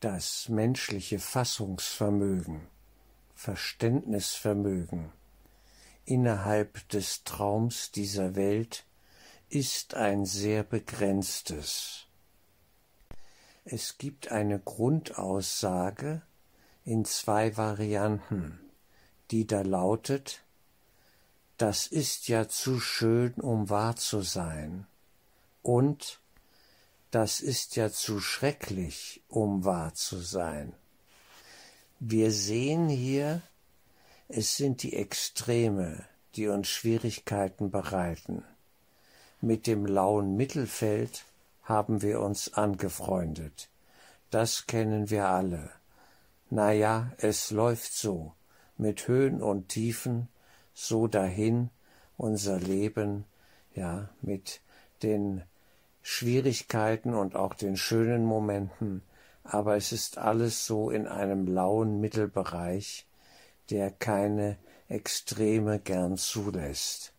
das menschliche Fassungsvermögen, Verständnisvermögen innerhalb des Traums dieser Welt ist ein sehr begrenztes. Es gibt eine Grundaussage in zwei Varianten, die da lautet, das ist ja zu schön, um wahr zu sein, und das ist ja zu schrecklich, um wahr zu sein. Wir sehen hier, es sind die Extreme, die uns Schwierigkeiten bereiten. Mit dem lauen Mittelfeld haben wir uns angefreundet. Das kennen wir alle. Na ja, es läuft so, mit Höhen und Tiefen, so dahin unser Leben, ja, mit den Schwierigkeiten und auch den schönen Momenten, aber es ist alles so in einem lauen Mittelbereich, der keine Extreme gern zulässt.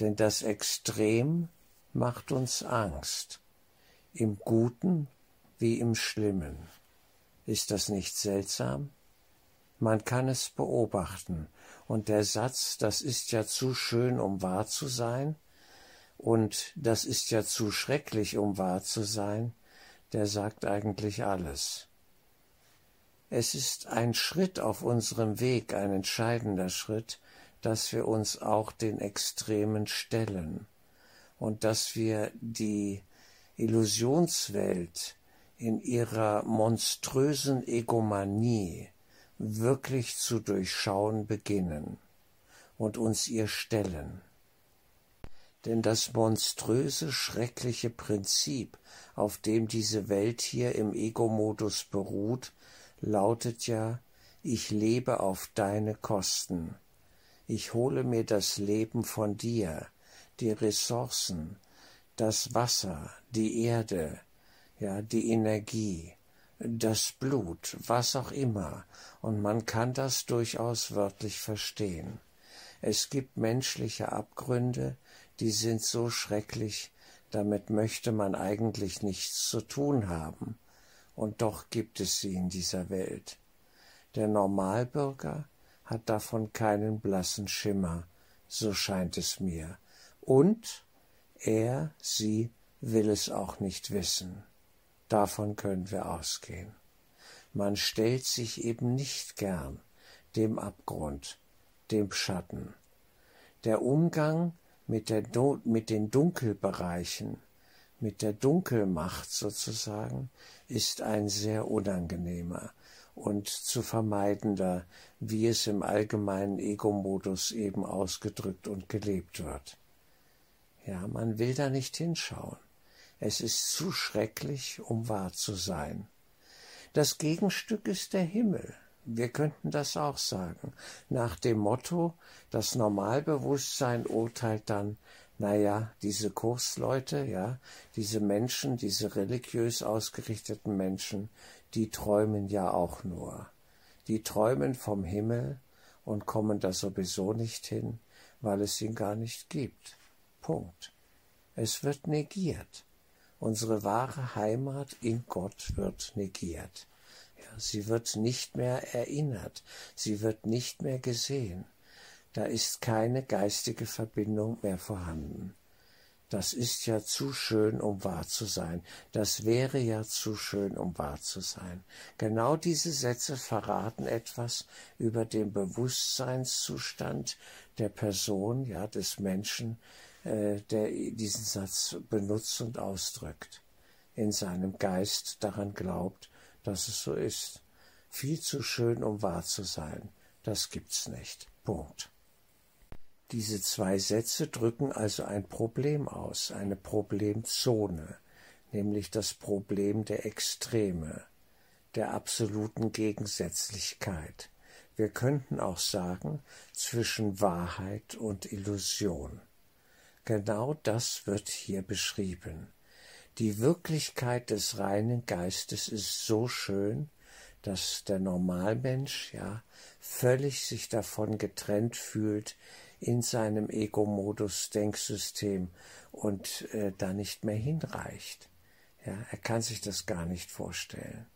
Denn das Extrem macht uns Angst, im Guten wie im Schlimmen. Ist das nicht seltsam? Man kann es beobachten, und der Satz, das ist ja zu schön, um wahr zu sein, und das ist ja zu schrecklich, um wahr zu sein, der sagt eigentlich alles. Es ist ein Schritt auf unserem Weg, ein entscheidender Schritt, dass wir uns auch den Extremen stellen und dass wir die Illusionswelt in ihrer monströsen Egomanie wirklich zu durchschauen beginnen und uns ihr stellen. Denn das monströse, schreckliche Prinzip, auf dem diese Welt hier im Ego-Modus beruht, lautet ja, ich lebe auf deine Kosten. Ich hole mir das Leben von dir, die Ressourcen, das Wasser, die Erde, ja, die Energie, das Blut, was auch immer, und man kann das durchaus wörtlich verstehen. Es gibt menschliche Abgründe, die sind so schrecklich, damit möchte man eigentlich nichts zu tun haben, und doch gibt es sie in dieser Welt. Der Normalbürger hat davon keinen blassen Schimmer, so scheint es mir, und er, sie will es auch nicht wissen. Davon können wir ausgehen. Man stellt sich eben nicht gern dem Abgrund, dem Schatten. Der Umgang mit, der, mit den Dunkelbereichen, mit der Dunkelmacht sozusagen, ist ein sehr unangenehmer und zu vermeidender, wie es im allgemeinen Ego-Modus eben ausgedrückt und gelebt wird. Ja, man will da nicht hinschauen. Es ist zu schrecklich, um wahr zu sein. Das Gegenstück ist der Himmel. Wir könnten das auch sagen, nach dem Motto, das Normalbewusstsein urteilt dann, naja, diese Kursleute, ja, diese Menschen, diese religiös ausgerichteten Menschen, die träumen ja auch nur. Die träumen vom Himmel und kommen da sowieso nicht hin, weil es ihn gar nicht gibt. Punkt. Es wird negiert. Unsere wahre Heimat in Gott wird negiert. Sie wird nicht mehr erinnert, sie wird nicht mehr gesehen. Da ist keine geistige Verbindung mehr vorhanden. Das ist ja zu schön, um wahr zu sein. Das wäre ja zu schön, um wahr zu sein. Genau diese Sätze verraten etwas über den Bewusstseinszustand der Person, ja, des Menschen, äh, der diesen Satz benutzt und ausdrückt. In seinem Geist daran glaubt, dass es so ist. Viel zu schön, um wahr zu sein. Das gibt's nicht. Punkt. Diese zwei Sätze drücken also ein Problem aus, eine Problemzone, nämlich das Problem der Extreme, der absoluten Gegensätzlichkeit. Wir könnten auch sagen zwischen Wahrheit und Illusion. Genau das wird hier beschrieben. Die Wirklichkeit des reinen Geistes ist so schön, dass der Normalmensch ja völlig sich davon getrennt fühlt in seinem Ego-Modus-Denksystem und äh, da nicht mehr hinreicht. Ja, er kann sich das gar nicht vorstellen.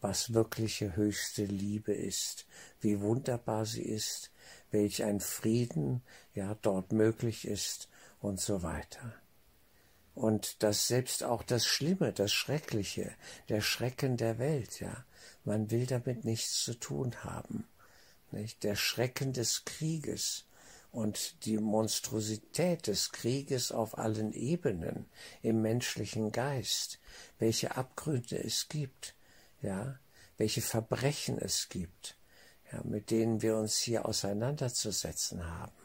was wirkliche höchste Liebe ist, wie wunderbar sie ist, welch ein Frieden ja dort möglich ist und so weiter. Und dass selbst auch das Schlimme, das Schreckliche, der Schrecken der Welt, ja, man will damit nichts zu tun haben. Nicht? Der Schrecken des Krieges und die Monstrosität des Krieges auf allen Ebenen im menschlichen Geist, welche Abgründe es gibt, ja, welche Verbrechen es gibt, ja, mit denen wir uns hier auseinanderzusetzen haben,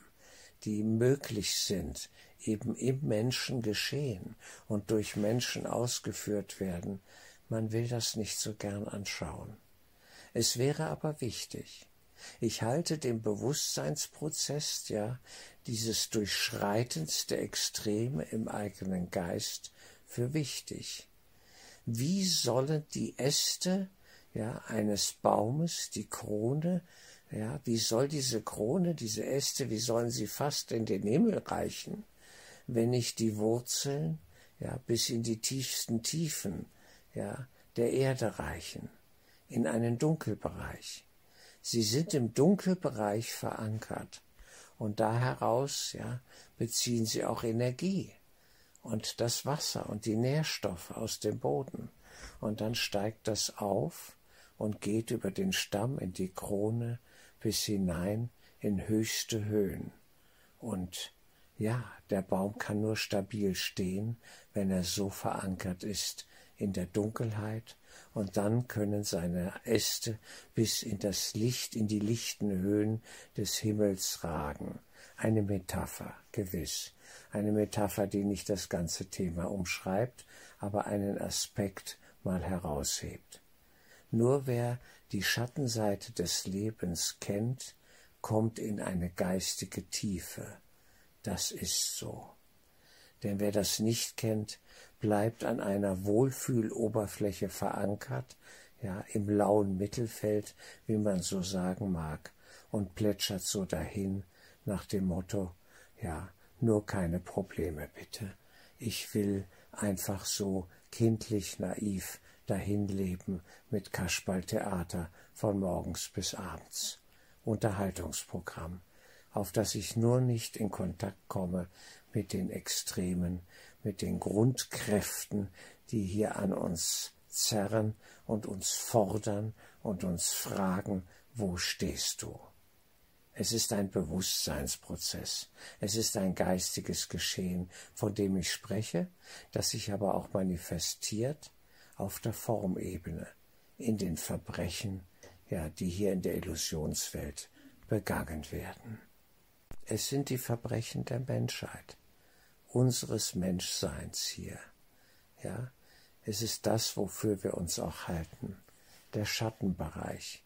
die möglich sind, eben im Menschen geschehen und durch Menschen ausgeführt werden, man will das nicht so gern anschauen. Es wäre aber wichtig. Ich halte den Bewusstseinsprozess, ja, dieses Durchschreitens der Extreme im eigenen Geist für wichtig. Wie sollen die Äste ja, eines Baumes, die Krone, ja, wie soll diese Krone, diese Äste, wie sollen sie fast in den Himmel reichen, wenn nicht die Wurzeln, ja, bis in die tiefsten Tiefen, ja, der Erde reichen, in einen Dunkelbereich. Sie sind im Dunkelbereich verankert und da heraus, ja, beziehen sie auch Energie und das Wasser und die Nährstoffe aus dem Boden. Und dann steigt das auf und geht über den Stamm in die Krone bis hinein in höchste Höhen. Und ja, der Baum kann nur stabil stehen, wenn er so verankert ist in der Dunkelheit, und dann können seine Äste bis in das Licht, in die lichten Höhen des Himmels ragen. Eine Metapher, gewiss, eine Metapher, die nicht das ganze Thema umschreibt, aber einen Aspekt mal heraushebt. Nur wer die Schattenseite des Lebens kennt, kommt in eine geistige Tiefe, das ist so. Denn wer das nicht kennt, bleibt an einer Wohlfühloberfläche verankert, ja, im lauen Mittelfeld, wie man so sagen mag, und plätschert so dahin nach dem Motto, ja, nur keine Probleme bitte. Ich will einfach so kindlich naiv dahin leben mit Kasperltheater von morgens bis abends. Unterhaltungsprogramm auf dass ich nur nicht in Kontakt komme mit den Extremen, mit den Grundkräften, die hier an uns zerren und uns fordern und uns fragen, wo stehst du? Es ist ein Bewusstseinsprozess, es ist ein geistiges Geschehen, von dem ich spreche, das sich aber auch manifestiert auf der Formebene, in den Verbrechen, ja, die hier in der Illusionswelt begangen werden. Es sind die Verbrechen der Menschheit, unseres Menschseins hier. Ja, es ist das, wofür wir uns auch halten, der Schattenbereich.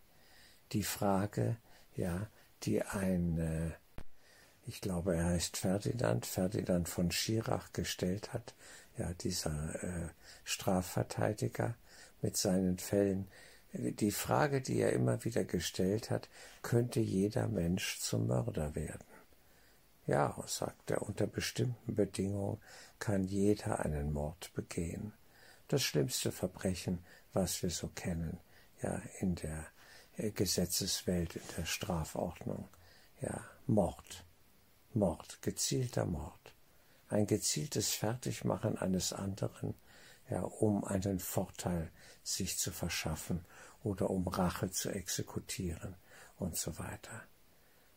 Die Frage, ja, die ein, äh, ich glaube, er heißt Ferdinand, Ferdinand von Schirach gestellt hat, ja, dieser äh, Strafverteidiger mit seinen Fällen. Die Frage, die er immer wieder gestellt hat, könnte jeder Mensch zum Mörder werden? Ja, sagt er, unter bestimmten Bedingungen kann jeder einen Mord begehen. Das schlimmste Verbrechen, was wir so kennen, ja, in der äh, Gesetzeswelt, in der Strafordnung. Ja, Mord. Mord, gezielter Mord. Ein gezieltes Fertigmachen eines anderen, ja, um einen Vorteil sich zu verschaffen oder um Rache zu exekutieren und so weiter.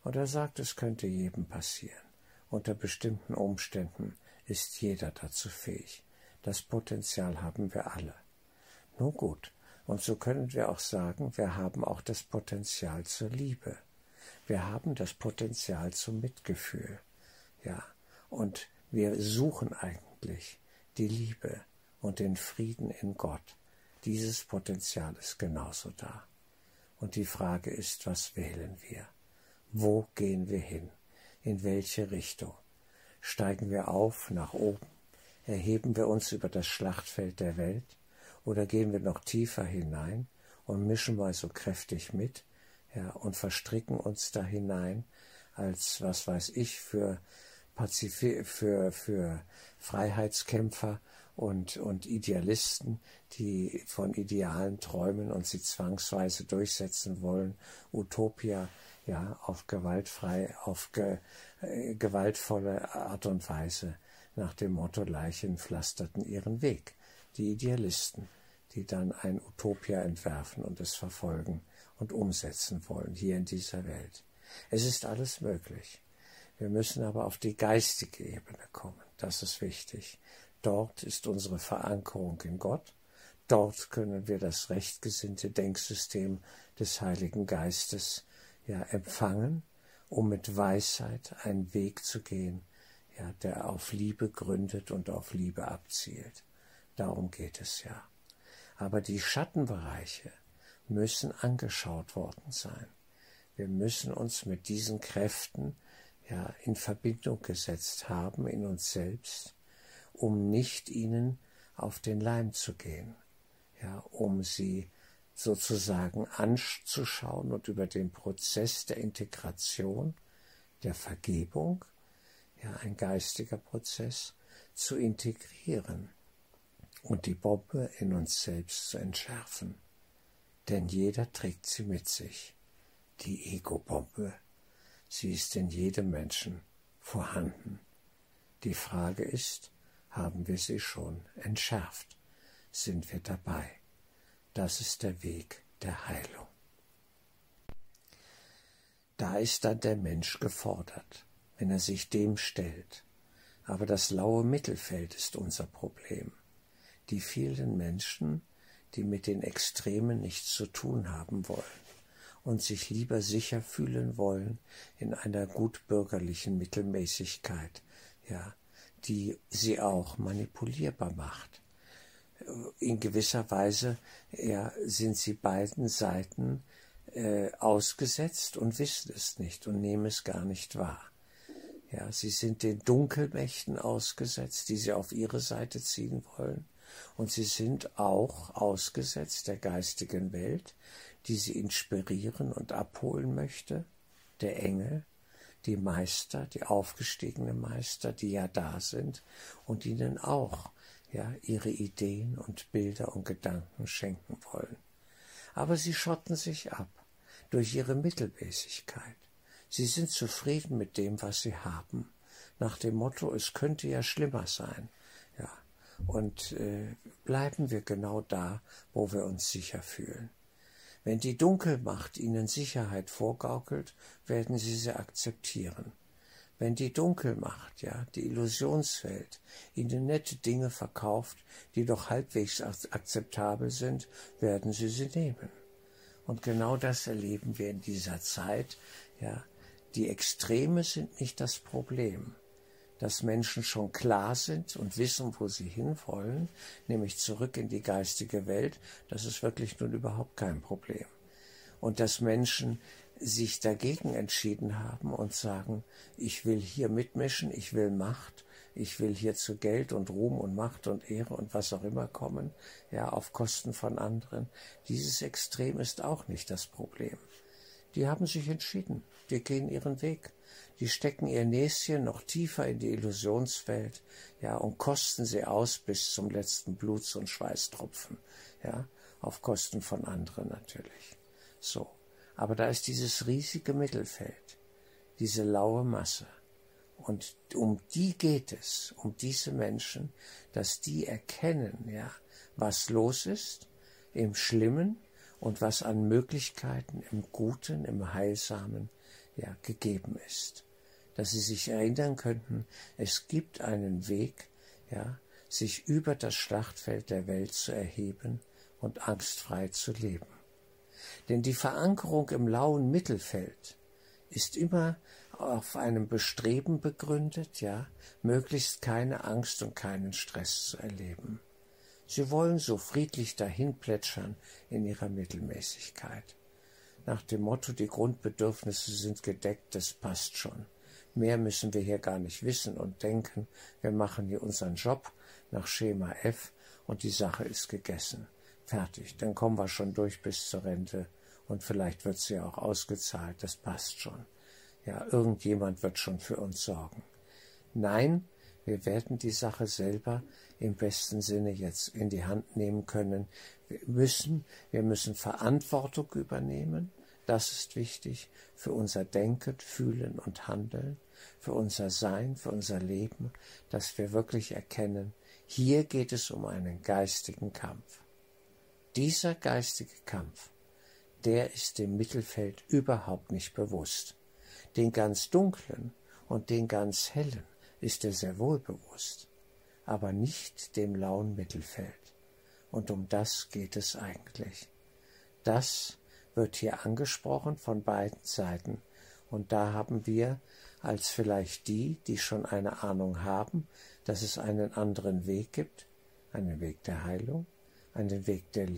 Und er sagt, es könnte jedem passieren. Unter bestimmten Umständen ist jeder dazu fähig. Das Potenzial haben wir alle. Nun gut, und so können wir auch sagen, wir haben auch das Potenzial zur Liebe. Wir haben das Potenzial zum Mitgefühl. Ja, und wir suchen eigentlich die Liebe und den Frieden in Gott. Dieses Potenzial ist genauso da. Und die Frage ist, was wählen wir? Wo gehen wir hin? In welche Richtung? Steigen wir auf nach oben? Erheben wir uns über das Schlachtfeld der Welt? Oder gehen wir noch tiefer hinein und mischen mal so kräftig mit, ja, und verstricken uns da hinein als, was weiß ich, für Pazifi für, für Freiheitskämpfer und, und Idealisten, die von Idealen träumen und sie zwangsweise durchsetzen wollen. Utopia, ja, auf gewaltfrei, auf ge, äh, gewaltvolle Art und Weise nach dem Motto Leichen pflasterten ihren Weg. Die Idealisten, die dann ein Utopia entwerfen und es verfolgen und umsetzen wollen hier in dieser Welt. Es ist alles möglich. Wir müssen aber auf die geistige Ebene kommen. Das ist wichtig. Dort ist unsere Verankerung in Gott. Dort können wir das rechtgesinnte Denksystem des Heiligen Geistes ja empfangen, um mit Weisheit einen Weg zu gehen, ja, der auf Liebe gründet und auf Liebe abzielt. Darum geht es ja. Aber die Schattenbereiche müssen angeschaut worden sein. Wir müssen uns mit diesen Kräften ja in Verbindung gesetzt haben in uns selbst, um nicht ihnen auf den Leim zu gehen, ja, um sie sozusagen anzuschauen und über den Prozess der Integration, der Vergebung, ja, ein geistiger Prozess, zu integrieren und die Bombe in uns selbst zu entschärfen. Denn jeder trägt sie mit sich, die Ego-Bombe. Sie ist in jedem Menschen vorhanden. Die Frage ist, haben wir sie schon entschärft? Sind wir dabei? Das ist der Weg der Heilung. Da ist dann der Mensch gefordert, wenn er sich dem stellt. Aber das laue Mittelfeld ist unser Problem. Die vielen Menschen, die mit den Extremen nichts zu tun haben wollen und sich lieber sicher fühlen wollen in einer gutbürgerlichen Mittelmäßigkeit, ja, die sie auch manipulierbar macht. In gewisser Weise ja, sind sie beiden Seiten äh, ausgesetzt und wissen es nicht und nehmen es gar nicht wahr. Ja, sie sind den Dunkelmächten ausgesetzt, die sie auf ihre Seite ziehen wollen, und sie sind auch ausgesetzt der geistigen Welt, die sie inspirieren und abholen möchte, der Engel, die Meister, die aufgestiegenen Meister, die ja da sind und ihnen auch ja ihre Ideen und Bilder und Gedanken schenken wollen. Aber sie schotten sich ab durch ihre Mittelmäßigkeit. Sie sind zufrieden mit dem, was sie haben, nach dem Motto, es könnte ja schlimmer sein. Ja, und äh, bleiben wir genau da, wo wir uns sicher fühlen. Wenn die Dunkelmacht ihnen Sicherheit vorgaukelt, werden sie sie akzeptieren. Wenn die Dunkelmacht, ja, die Illusionswelt, ihnen nette Dinge verkauft, die doch halbwegs akzeptabel sind, werden sie sie nehmen. Und genau das erleben wir in dieser Zeit, ja. Die Extreme sind nicht das Problem dass Menschen schon klar sind und wissen, wo sie hinwollen, nämlich zurück in die geistige Welt, das ist wirklich nun überhaupt kein Problem. Und dass Menschen sich dagegen entschieden haben und sagen, ich will hier mitmischen, ich will Macht, ich will hier zu Geld und Ruhm und Macht und Ehre und was auch immer kommen, ja, auf Kosten von anderen. Dieses Extrem ist auch nicht das Problem. Die haben sich entschieden, die gehen ihren Weg die stecken ihr Näschen noch tiefer in die Illusionswelt, ja, und kosten sie aus bis zum letzten Bluts- und Schweißtropfen, ja, auf Kosten von anderen natürlich. So. Aber da ist dieses riesige Mittelfeld, diese laue Masse. Und um die geht es, um diese Menschen, dass die erkennen, ja, was los ist im Schlimmen und was an Möglichkeiten im Guten, im Heilsamen, ja, gegeben ist dass sie sich erinnern könnten, es gibt einen Weg, ja, sich über das Schlachtfeld der Welt zu erheben und angstfrei zu leben. Denn die Verankerung im lauen Mittelfeld ist immer auf einem Bestreben begründet, ja, möglichst keine Angst und keinen Stress zu erleben. Sie wollen so friedlich dahin plätschern in ihrer Mittelmäßigkeit. Nach dem Motto, die Grundbedürfnisse sind gedeckt, das passt schon. Mehr müssen wir hier gar nicht wissen und denken. Wir machen hier unseren Job nach Schema F und die Sache ist gegessen. Fertig. Dann kommen wir schon durch bis zur Rente und vielleicht wird sie auch ausgezahlt. Das passt schon. Ja, irgendjemand wird schon für uns sorgen. Nein, Wir werden die Sache selber im besten Sinne jetzt in die Hand nehmen können. Wir müssen, wir müssen Verantwortung übernehmen. Das ist wichtig für unser Denken, Fühlen und Handeln, für unser Sein, für unser Leben, dass wir wirklich erkennen, hier geht es um einen geistigen Kampf. Dieser geistige Kampf, der ist dem Mittelfeld überhaupt nicht bewusst. Den ganz dunklen und den ganz hellen ist er sehr wohl bewusst, aber nicht dem lauen Mittelfeld. Und um das geht es eigentlich. Das wird hier angesprochen von beiden Seiten, und da haben wir als vielleicht die, die schon eine Ahnung haben, dass es einen anderen Weg gibt, einen Weg der Heilung, einen Weg der